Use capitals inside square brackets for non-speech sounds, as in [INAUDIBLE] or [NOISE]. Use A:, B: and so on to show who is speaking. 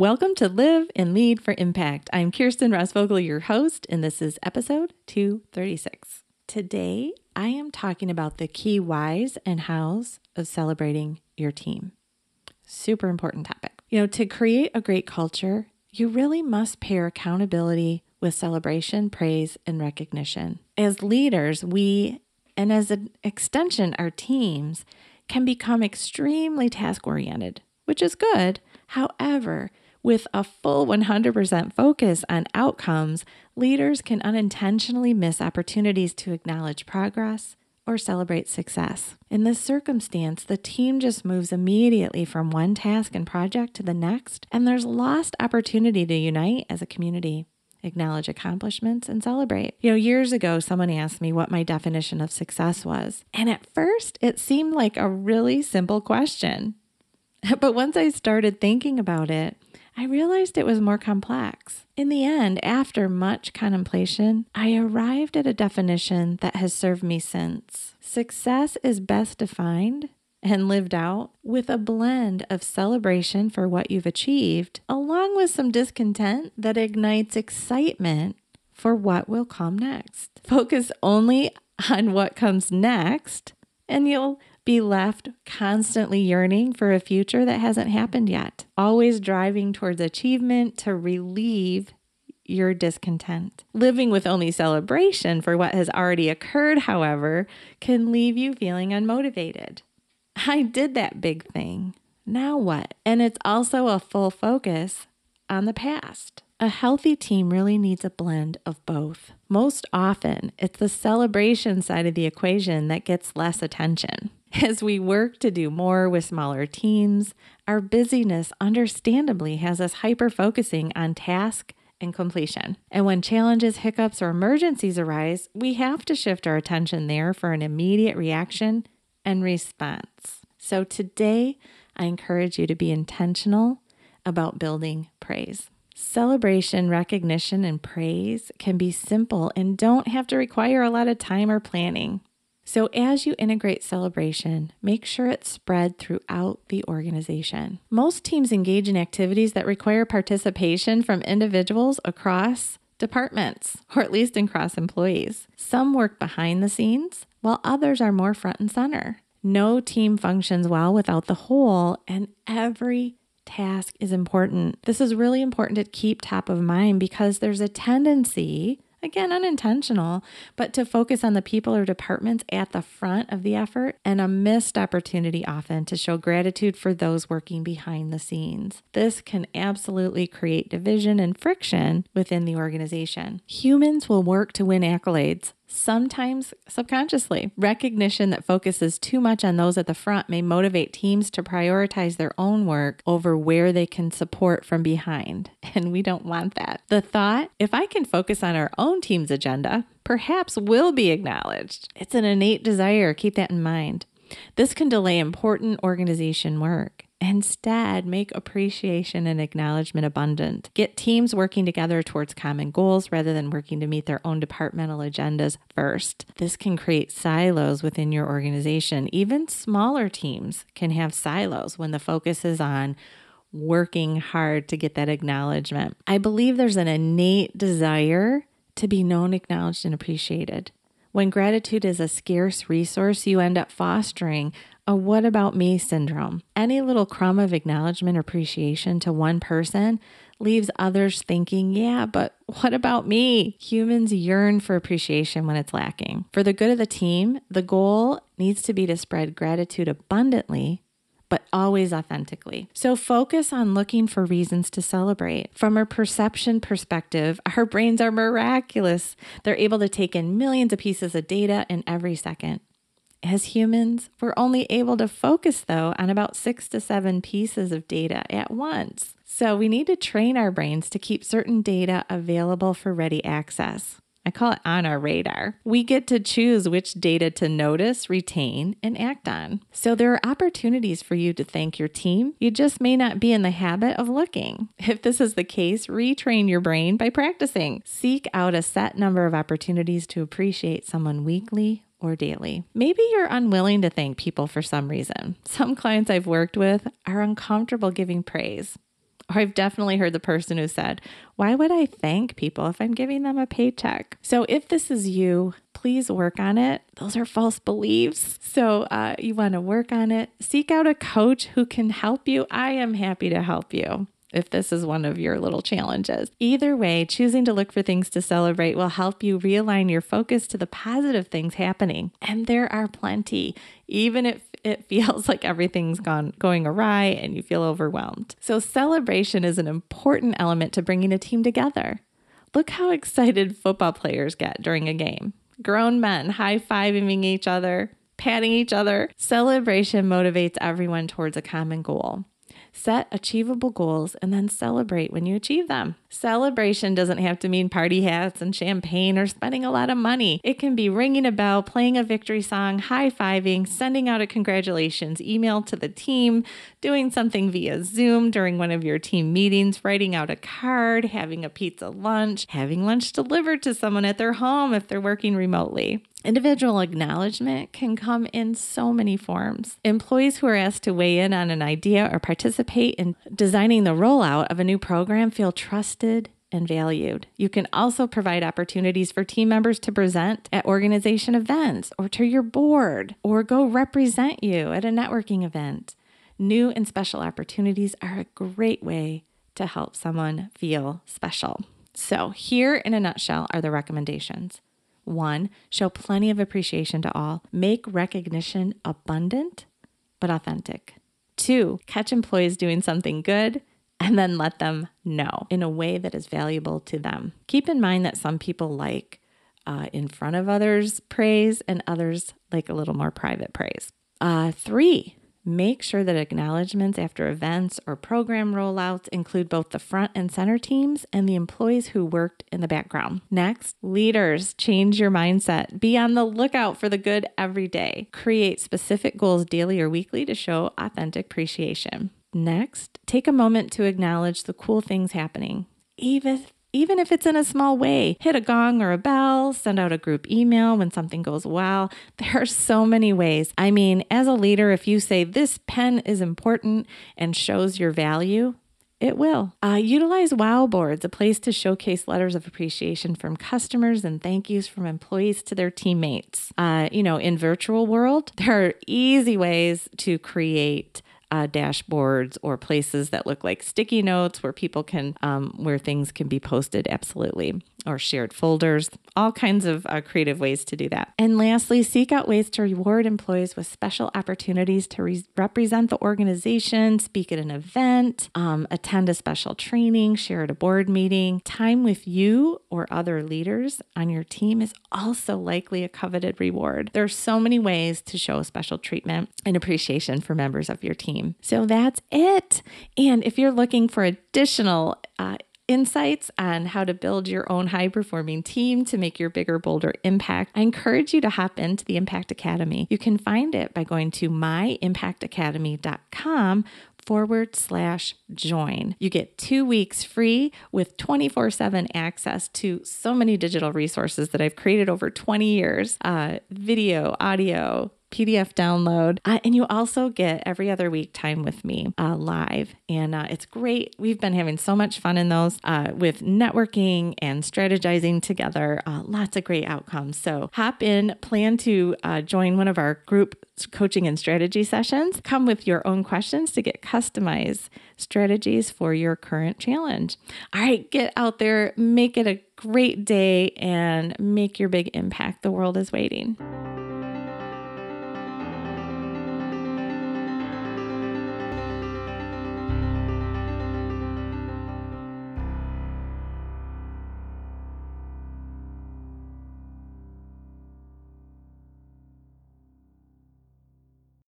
A: Welcome to Live and Lead for Impact. I'm Kirsten Rossvogel, your host, and this is episode 236. Today, I am talking about the key whys and hows of celebrating your team. Super important topic. You know, to create a great culture, you really must pair accountability with celebration, praise, and recognition. As leaders, we, and as an extension, our teams, can become extremely task oriented, which is good. However, with a full 100% focus on outcomes, leaders can unintentionally miss opportunities to acknowledge progress or celebrate success. In this circumstance, the team just moves immediately from one task and project to the next, and there's lost opportunity to unite as a community acknowledge accomplishments, and celebrate. You know, years ago, someone asked me what my definition of success was. And at first, it seemed like a really simple question. [LAUGHS] But once I started thinking about it, I realized it was more complex. In the end, after much contemplation, I arrived at a definition that has served me since. Success is best defined and lived out with a blend of celebration for what you've achieved, along with some discontent that ignites excitement for what will come next. Focus only on what comes next, and you'll be left constantly yearning for a future that hasn't happened yet, always driving towards achievement to relieve your discontent. Living with only celebration for what has already occurred, however, can leave you feeling unmotivated. I did that big thing. Now what? And it's also a full focus on the past. A healthy team really needs a blend of both. Most often, it's the celebration side of the equation that gets less attention. [LAUGHS] As we work to do more with smaller teams, our busyness understandably has us hyper focusing on task and completion. And when challenges, hiccups, or emergencies arise, we have to shift our attention there for an immediate reaction and response. So today, I encourage you to be intentional about building praise. Celebration, recognition, and praise can be simple and don't have to require a lot of time or planning. So, as you integrate celebration, make sure it's spread throughout the organization. Most teams engage in activities that require participation from individuals across departments, or at least across employees. Some work behind the scenes, while others are more front and center. No team functions well without the whole, and every task is important. This is really important to keep top of mind because there's a tendency again, unintentional, but to focus on the people or departments at the front of the effort and a missed opportunity often to show gratitude for those working behind the scenes. This can absolutely create division and friction within the organization. Humans will work to win accolades, sometimes subconsciously. Recognition that focuses too much on those at the front may motivate teams to prioritize their own work over where they can support from behind. [LAUGHS] And we don't want that. The thought, if I can focus on our own team's agenda, perhaps will be acknowledged. It's an innate desire. Keep that in mind. This can delay important organization work. Instead, make appreciation and acknowledgement abundant. Get teams working together towards common goals rather than working to meet their own departmental agendas first. This can create silos within your organization. Even smaller teams can have silos when the focus is on working hard to get that acknowledgement. I believe there's an innate desire to be known, acknowledged, and appreciated. When gratitude is a scarce resource, you end up fostering a what about me syndrome. Any little crumb of acknowledgement or appreciation to one person leaves others thinking, yeah, but what about me? Humans yearn for appreciation when it's lacking. For the good of the team, the goal needs to be to spread gratitude abundantly but always authentically. So focus on looking for reasons to celebrate. From a perception perspective, our brains are miraculous. They're able to take in millions of pieces of data in every second. As humans, we're only able to focus, though, on about six to seven pieces of data at once. So we need to train our brains to keep certain data available for ready access. I call it on our radar. We get to choose which data to notice, retain, and act on. So there are opportunities for you to thank your team. You just may not be in the habit of looking. [LAUGHS] If this is the case, retrain your brain by practicing. Seek out a set number of opportunities to appreciate someone weekly or daily. Maybe you're unwilling to thank people for some reason. Some clients I've worked with are uncomfortable giving praise. Or I've definitely heard the person who said, Why would I thank people if I'm giving them a paycheck? So if this is you, please work on it. Those are false beliefs. So uh, you want to work on it. Seek out a coach who can help you. I am happy to help you if this is one of your little challenges. Either way, choosing to look for things to celebrate will help you realign your focus to the positive things happening. And there are plenty, even if it [LAUGHS] feels like everything's gone going awry and you feel overwhelmed. So celebration is an important element to bringing a team together. Look how excited football players get during a game. Grown men high-fiving each other, patting each other. Celebration motivates everyone towards a common goal. Set achievable goals and then celebrate when you achieve them. Celebration doesn't have to mean party hats and champagne or spending a lot of money. It can be ringing a bell, playing a victory song, high fiving, sending out a congratulations email to the team, doing something via Zoom during one of your team meetings, writing out a card, having a pizza lunch, having lunch delivered to someone at their home if they're working remotely. Individual acknowledgement can come in so many forms. Employees who are asked to weigh in on an idea or participate in designing the rollout of a new program feel trusted and valued. You can also provide opportunities for team members to present at organization events or to your board or go represent you at a networking event. New and special opportunities are a great way to help someone feel special. So, here in a nutshell are the recommendations. One, show plenty of appreciation to all. Make recognition abundant but authentic. Two, catch employees doing something good and then let them know in a way that is valuable to them. Keep in mind that some people like uh, in front of others praise and others like a little more private praise. Uh, three, Make sure that acknowledgments after events or program rollouts include both the front and center teams and the employees who worked in the background. Next, leaders, change your mindset. Be on the lookout for the good every day. Create specific goals daily or weekly to show authentic appreciation. Next, take a moment to acknowledge the cool things happening. Even even if it's in a small way. Hit a gong or a bell, send out a group email when something goes well. [LAUGHS] There are so many ways. I mean, as a leader, if you say this pen is important and shows your value, it will. Uh, utilize Wow Boards, a place to showcase letters of appreciation from customers and thank yous from employees to their teammates. Uh, you know, in virtual world, [LAUGHS] there are easy ways to create uh, dashboards or places that look like sticky notes where people can, um, where things can be posted. Absolutely, or shared folders, all kinds of uh, creative ways to do that. And lastly, seek out ways to reward employees with special opportunities to re- represent the organization, speak at an event, um, attend a special training, share at a board meeting. Time with you or other leaders on your team is also likely a coveted reward. There are so many ways to show special treatment and appreciation for members of your team. So that's it. And if you're looking for additional uh, insights on how to build your own high performing team to make your bigger, bolder impact, I encourage you to hop into the Impact Academy. You can find it by going to myimpactacademy.com forward slash join. You get two weeks free with 24 7 access to so many digital resources that I've created over 20 years uh, video, audio, PDF download. Uh, and you also get every other week time with me uh, live. And uh, it's great. We've been having so much fun in those uh, with networking and strategizing together. Uh, lots of great outcomes. So hop in, plan to uh, join one of our group coaching and strategy sessions. Come with your own questions to get customized strategies for your current challenge. All right, get out there, make it a great day, and make your big impact. The world is waiting.